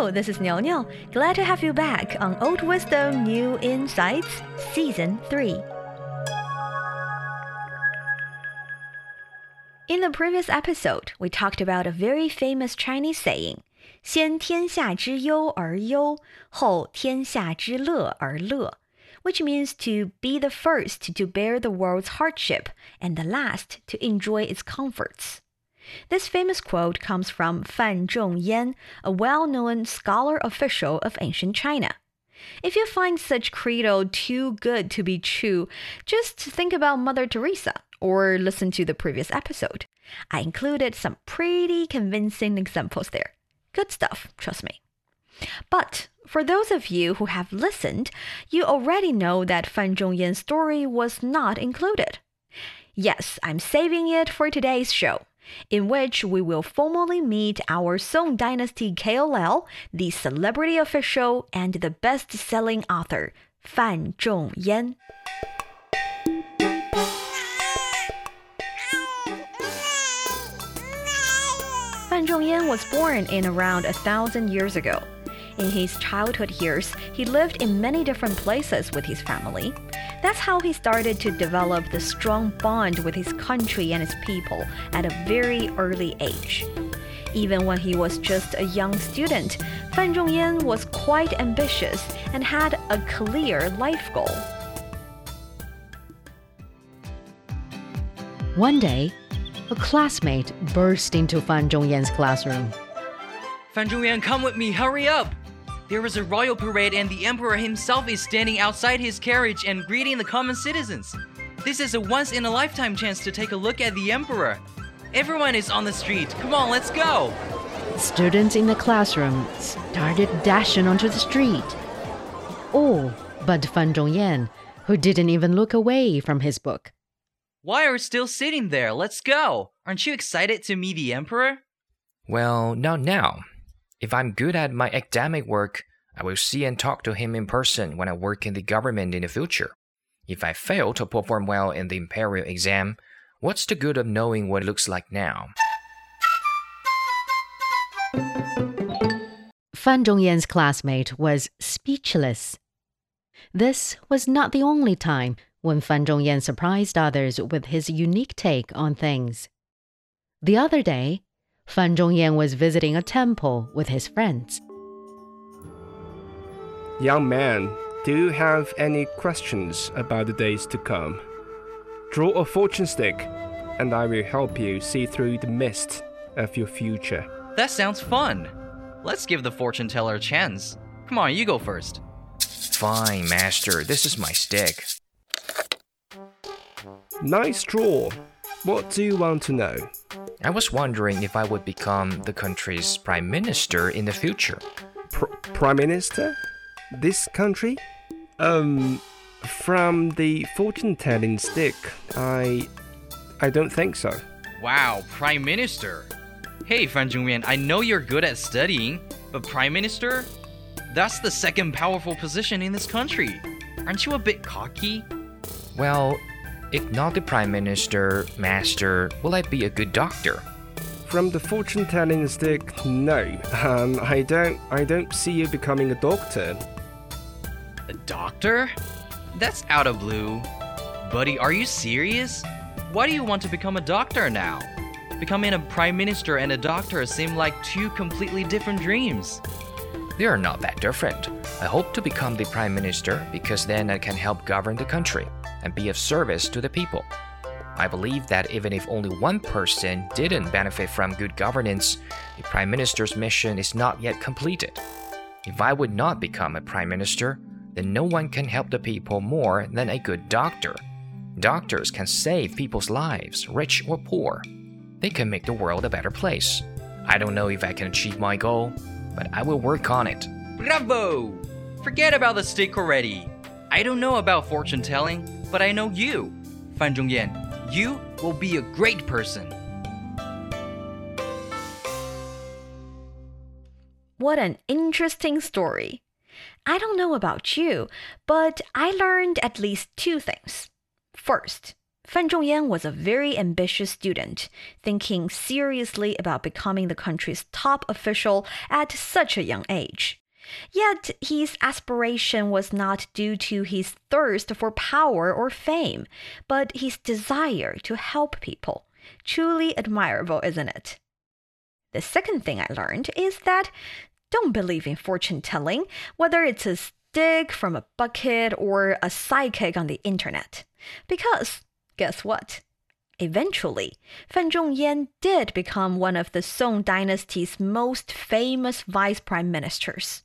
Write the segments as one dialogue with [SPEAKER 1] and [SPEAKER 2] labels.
[SPEAKER 1] Hello, this is Niu Niu. Glad to have you back on Old Wisdom, New Insights, Season 3. In the previous episode, we talked about a very famous Chinese saying, 先天下之忧而忧,后天下之乐而乐, which means to be the first to bear the world's hardship and the last to enjoy its comforts. This famous quote comes from Fan Zhongyan, a well known scholar official of ancient China. If you find such credo too good to be true, just think about Mother Teresa or listen to the previous episode. I included some pretty convincing examples there. Good stuff, trust me. But for those of you who have listened, you already know that Fan Zhongyan's story was not included. Yes, I'm saving it for today's show, in which we will formally meet our Song Dynasty KOL, the celebrity official, and the best selling author, Fan Zhongyan. Fan Zhongyan was born in around a thousand years ago. In his childhood years, he lived in many different places with his family. That's how he started to develop the strong bond with his country and his people at a very early age. Even when he was just a young student, Fan Zhongyan was quite ambitious and had a clear life goal.
[SPEAKER 2] One day, a classmate burst into Fan Zhongyan's classroom.
[SPEAKER 3] Fan Zhongyan, come with me, hurry up! There is a royal parade, and the emperor himself is standing outside his carriage and greeting the common citizens. This is a once in a lifetime chance to take a look at the emperor. Everyone is on the street. Come on, let's go.
[SPEAKER 2] Students in the classroom started dashing onto the street. All but Fan Zhongyan, who didn't even look away from his book.
[SPEAKER 3] Why are you still sitting there? Let's go. Aren't you excited to meet the emperor?
[SPEAKER 4] Well, not now. If I'm good at my academic work, I will see and talk to him in person when I work in the government in the future. If I fail to perform well in the imperial exam, what's the good of knowing what it looks like now?
[SPEAKER 2] Fan Zhongyan's classmate was speechless. This was not the only time when Fan Zhongyan surprised others with his unique take on things. The other day, Fan Zhongyan was visiting a temple with his friends.
[SPEAKER 5] Young man, do you have any questions about the days to come? Draw a fortune stick, and I will help you see through the mist of your future.
[SPEAKER 3] That sounds fun. Let's give the fortune teller a chance. Come on, you go first.
[SPEAKER 4] Fine, master, this is my stick.
[SPEAKER 5] Nice draw. What do you want to know?
[SPEAKER 4] I was wondering if I would become the country's prime minister in the future.
[SPEAKER 5] Pr- prime minister? This country? Um, from the fortune telling stick, I. I don't think so.
[SPEAKER 3] Wow, prime minister. Hey, Fan Zhongyan, I know you're good at studying, but prime minister? That's the second powerful position in this country. Aren't you a bit cocky?
[SPEAKER 4] Well, if not the Prime Minister, Master, will I be a good doctor?
[SPEAKER 5] From the fortune telling stick, no. Um, I don't I don't see you becoming a doctor.
[SPEAKER 3] A doctor? That's out of blue. Buddy, are you serious? Why do you want to become a doctor now? Becoming a prime minister and a doctor seem like two completely different dreams.
[SPEAKER 4] They are not that different. I hope to become the prime minister because then I can help govern the country and be of service to the people. I believe that even if only one person didn't benefit from good governance, the Prime Minister's mission is not yet completed. If I would not become a Prime Minister, then no one can help the people more than a good doctor. Doctors can save people's lives, rich or poor. They can make the world a better place. I don't know if I can achieve my goal, but I will work on it.
[SPEAKER 3] Bravo! Forget about the stick already. I don't know about fortune telling, but I know you. Fan Zhongyan, you will be a great person.
[SPEAKER 1] What an interesting story. I don't know about you, but I learned at least two things. First, Fan Zhongyan was a very ambitious student, thinking seriously about becoming the country's top official at such a young age. Yet his aspiration was not due to his thirst for power or fame, but his desire to help people. Truly admirable, isn't it? The second thing I learned is that don't believe in fortune telling, whether it's a stick from a bucket or a psychic on the internet. Because guess what? Eventually, Fan Zhongyan did become one of the Song dynasty's most famous vice prime ministers.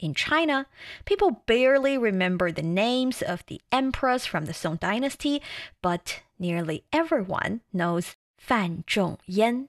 [SPEAKER 1] In China, people barely remember the names of the emperors from the Song dynasty, but nearly everyone knows Fan Zhongyan.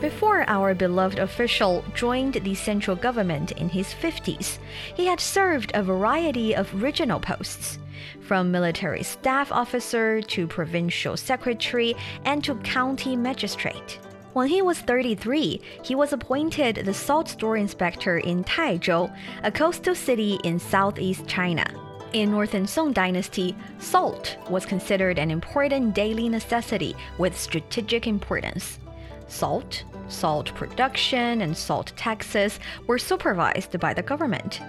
[SPEAKER 1] Before our beloved official joined the central government in his 50s, he had served a variety of regional posts, from military staff officer to provincial secretary and to county magistrate. When he was 33, he was appointed the salt store inspector in Taizhou, a coastal city in southeast China. In Northern Song dynasty, salt was considered an important daily necessity with strategic importance. Salt, salt production, and salt taxes were supervised by the government.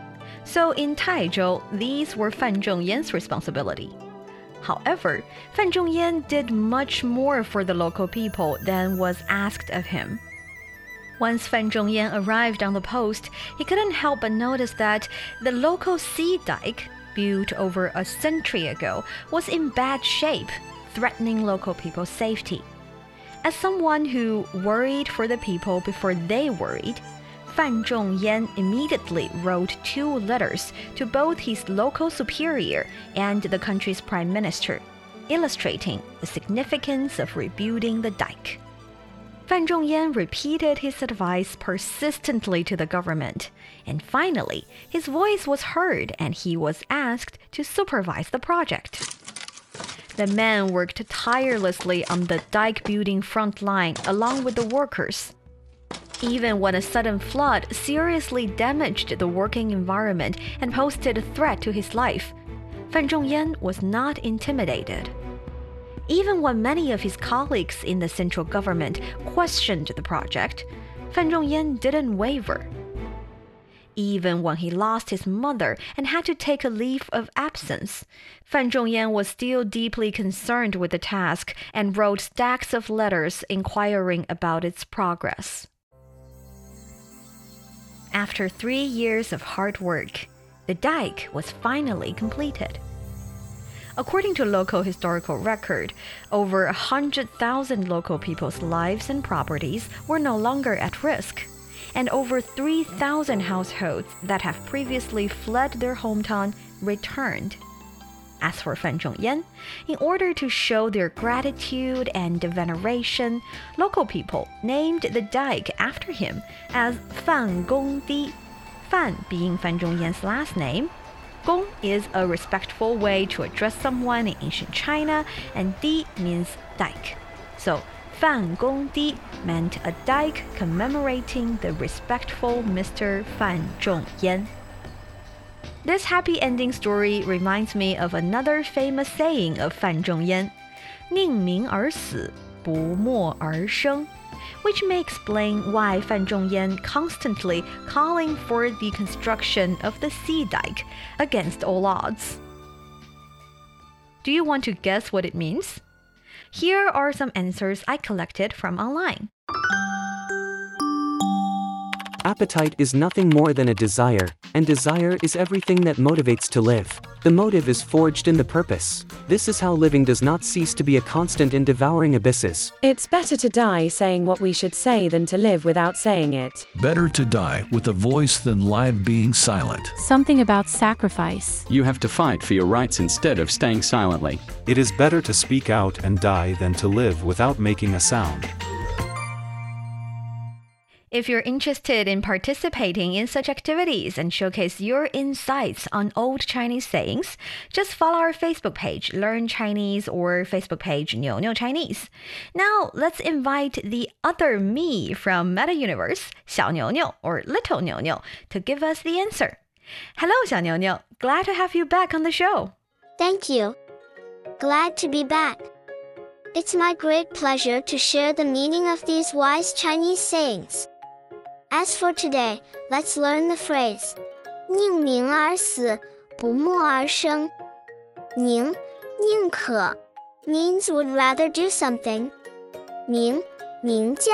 [SPEAKER 1] So in Taizhou, these were Fan Zhongyan's responsibility. However, Fan Zhongyan did much more for the local people than was asked of him. Once Fan Zhongyan arrived on the post, he couldn't help but notice that the local sea dike, built over a century ago, was in bad shape, threatening local people's safety. As someone who worried for the people before they worried, Fan Zhongyan immediately wrote two letters to both his local superior and the country's prime minister, illustrating the significance of rebuilding the dike. Fan Zhongyan repeated his advice persistently to the government, and finally, his voice was heard and he was asked to supervise the project. The man worked tirelessly on the dike building front line along with the workers. Even when a sudden flood seriously damaged the working environment and posed a threat to his life, Fan Zhongyan was not intimidated. Even when many of his colleagues in the central government questioned the project, Fan Zhongyan didn't waver. Even when he lost his mother and had to take a leave of absence, Fan Zhongyan was still deeply concerned with the task and wrote stacks of letters inquiring about its progress. After three years of hard work, the dike was finally completed. According to local historical record, over 100,000 local people's lives and properties were no longer at risk and over 3,000 households that have previously fled their hometown returned. As for Fan Zhongyan, in order to show their gratitude and veneration, local people named the dike after him as Fan Gong Di. Fan being Fan Zhongyan's last name, Gong is a respectful way to address someone in ancient China, and Di means dike. So Fan Gong Di meant a dike commemorating the respectful Mr. Fan Zhongyan. This happy ending story reminds me of another famous saying of Fan Zhongyan, 宁鸣而死，不默而生 which may explain why Fan Zhongyan constantly calling for the construction of the sea dike against all odds. Do you want to guess what it means? Here are some answers I collected from online.
[SPEAKER 6] Appetite is nothing more than a desire, and desire is everything that motivates to live. The motive is forged in the purpose. This is how living does not cease to be a constant in devouring abysses.
[SPEAKER 7] It's better to die saying what we should say than to live without saying it.
[SPEAKER 8] Better to die with a voice than live being silent.
[SPEAKER 9] Something about sacrifice.
[SPEAKER 10] You have to fight for your rights instead of staying silently.
[SPEAKER 11] It is better to speak out and die than to live without making a sound.
[SPEAKER 1] If you're interested in participating in such activities and showcase your insights on old Chinese sayings, just follow our Facebook page, Learn Chinese, or Facebook page, Niu Niu Chinese. Now, let's invite the other me from Meta Universe, Xiao Niu Niu, or Little Niu Niu, to give us the answer. Hello, Xiao Niu Niu. Glad to have you back on the show.
[SPEAKER 12] Thank you. Glad to be back. It's my great pleasure to share the meaning of these wise Chinese sayings. As for today, let's learn the phrase 宁鸣而死，不默而生。宁，宁可 means would rather do something. 鸣，鸣叫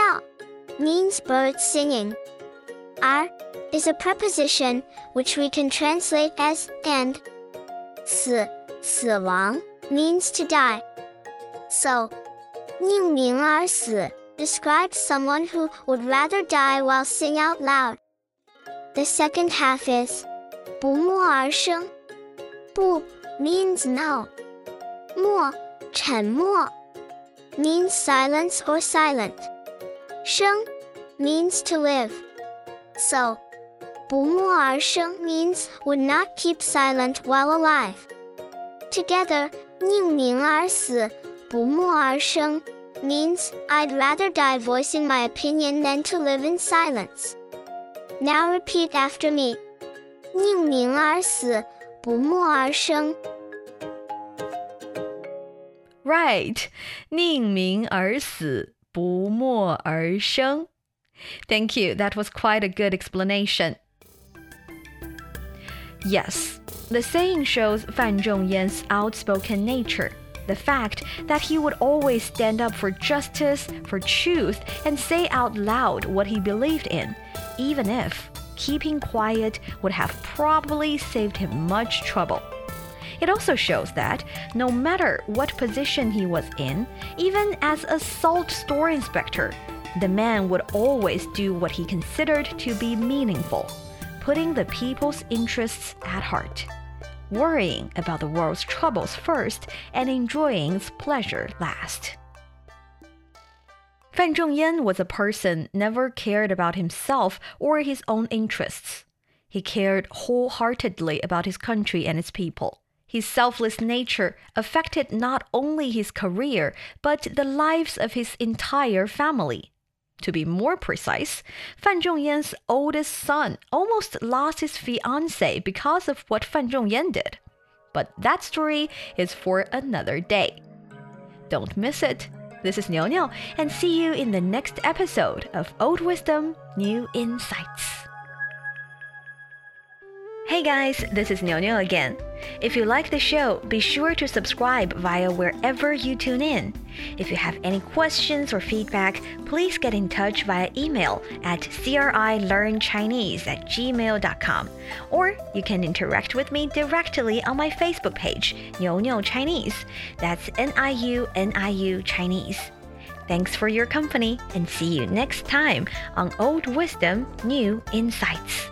[SPEAKER 12] means birds singing. Ar is a preposition which we can translate as and. 死，死亡 means to die. So, 宁鸣而死 describes someone who would rather die while sing out loud. The second half is 不默而生.不 means no. 默沉默 means silence or silent. 生 means to live. So, 不默而生 means would not keep silent while alive. Together, 宁鸣而死，不默而生 means I'd rather die voicing my opinion than to live in silence. Now repeat after me. 宁鸣而死，不默而生。
[SPEAKER 1] Right. 宁鸣而死，不默而生. Thank you. That was quite a good explanation. Yes, the saying shows Fan Zhongyan's outspoken nature. The fact that he would always stand up for justice, for truth, and say out loud what he believed in, even if keeping quiet would have probably saved him much trouble. It also shows that no matter what position he was in, even as a salt store inspector, the man would always do what he considered to be meaningful, putting the people's interests at heart, worrying about the world's troubles first and enjoying its pleasure last. Fan Zhongyan was a person never cared about himself or his own interests. He cared wholeheartedly about his country and its people. His selfless nature affected not only his career, but the lives of his entire family. To be more precise, Fan Zhongyan's oldest son almost lost his fiancée because of what Fan Zhongyan did. But that story is for another day. Don't miss it. This is Niu Niu, and see you in the next episode of Old Wisdom, New Insights. Hey guys, this is Niu Niu again. If you like the show, be sure to subscribe via wherever you tune in. If you have any questions or feedback, please get in touch via email at crilearnchinese at gmail.com. Or you can interact with me directly on my Facebook page, Niu Niu Chinese. That's N I U N I U Chinese. Thanks for your company and see you next time on Old Wisdom, New Insights.